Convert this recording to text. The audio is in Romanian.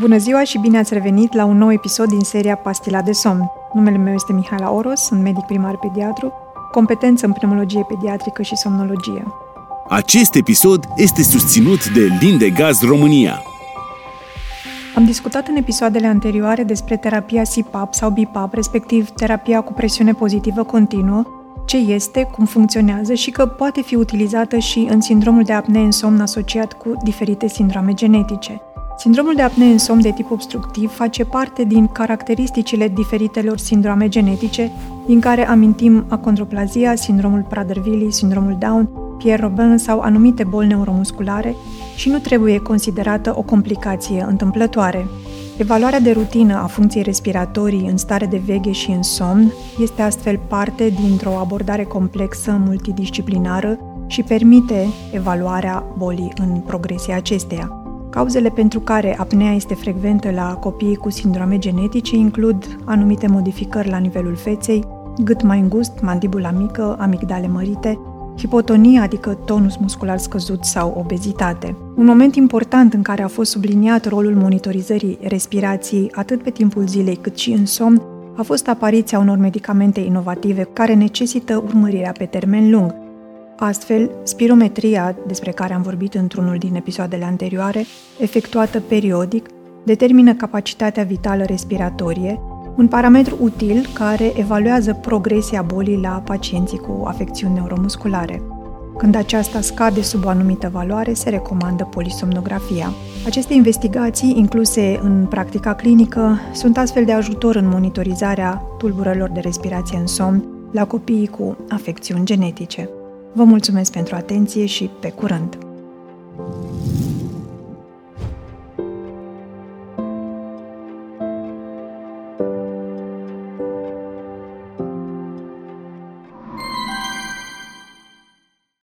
Bună ziua și bine ați revenit la un nou episod din seria Pastila de somn. Numele meu este Mihaela Oros, sunt medic primar pediatru, competență în pneumologie pediatrică și somnologie. Acest episod este susținut de Lindegaz România. Am discutat în episoadele anterioare despre terapia CPAP sau BIPAP, respectiv terapia cu presiune pozitivă continuă, ce este, cum funcționează și că poate fi utilizată și în sindromul de apnee în somn asociat cu diferite sindrome genetice. Sindromul de apnee în somn de tip obstructiv face parte din caracteristicile diferitelor sindrome genetice, din care amintim acondroplazia, sindromul Prader-Willi, sindromul Down, Pierre-Robin sau anumite boli neuromusculare și nu trebuie considerată o complicație întâmplătoare. Evaluarea de rutină a funcției respiratorii în stare de veche și în somn este astfel parte dintr-o abordare complexă multidisciplinară și permite evaluarea bolii în progresia acesteia. Cauzele pentru care apnea este frecventă la copiii cu sindrome genetice includ anumite modificări la nivelul feței, gât mai îngust, mandibula mică, amigdale mărite, hipotonie, adică tonus muscular scăzut sau obezitate. Un moment important în care a fost subliniat rolul monitorizării respirației atât pe timpul zilei cât și în somn a fost apariția unor medicamente inovative care necesită urmărirea pe termen lung. Astfel, spirometria, despre care am vorbit într-unul din episoadele anterioare, efectuată periodic, determină capacitatea vitală respiratorie, un parametru util care evaluează progresia bolii la pacienții cu afecțiuni neuromusculare. Când aceasta scade sub o anumită valoare, se recomandă polisomnografia. Aceste investigații, incluse în practica clinică, sunt astfel de ajutor în monitorizarea tulburărilor de respirație în somn la copiii cu afecțiuni genetice. Vă mulțumesc pentru atenție și pe curând!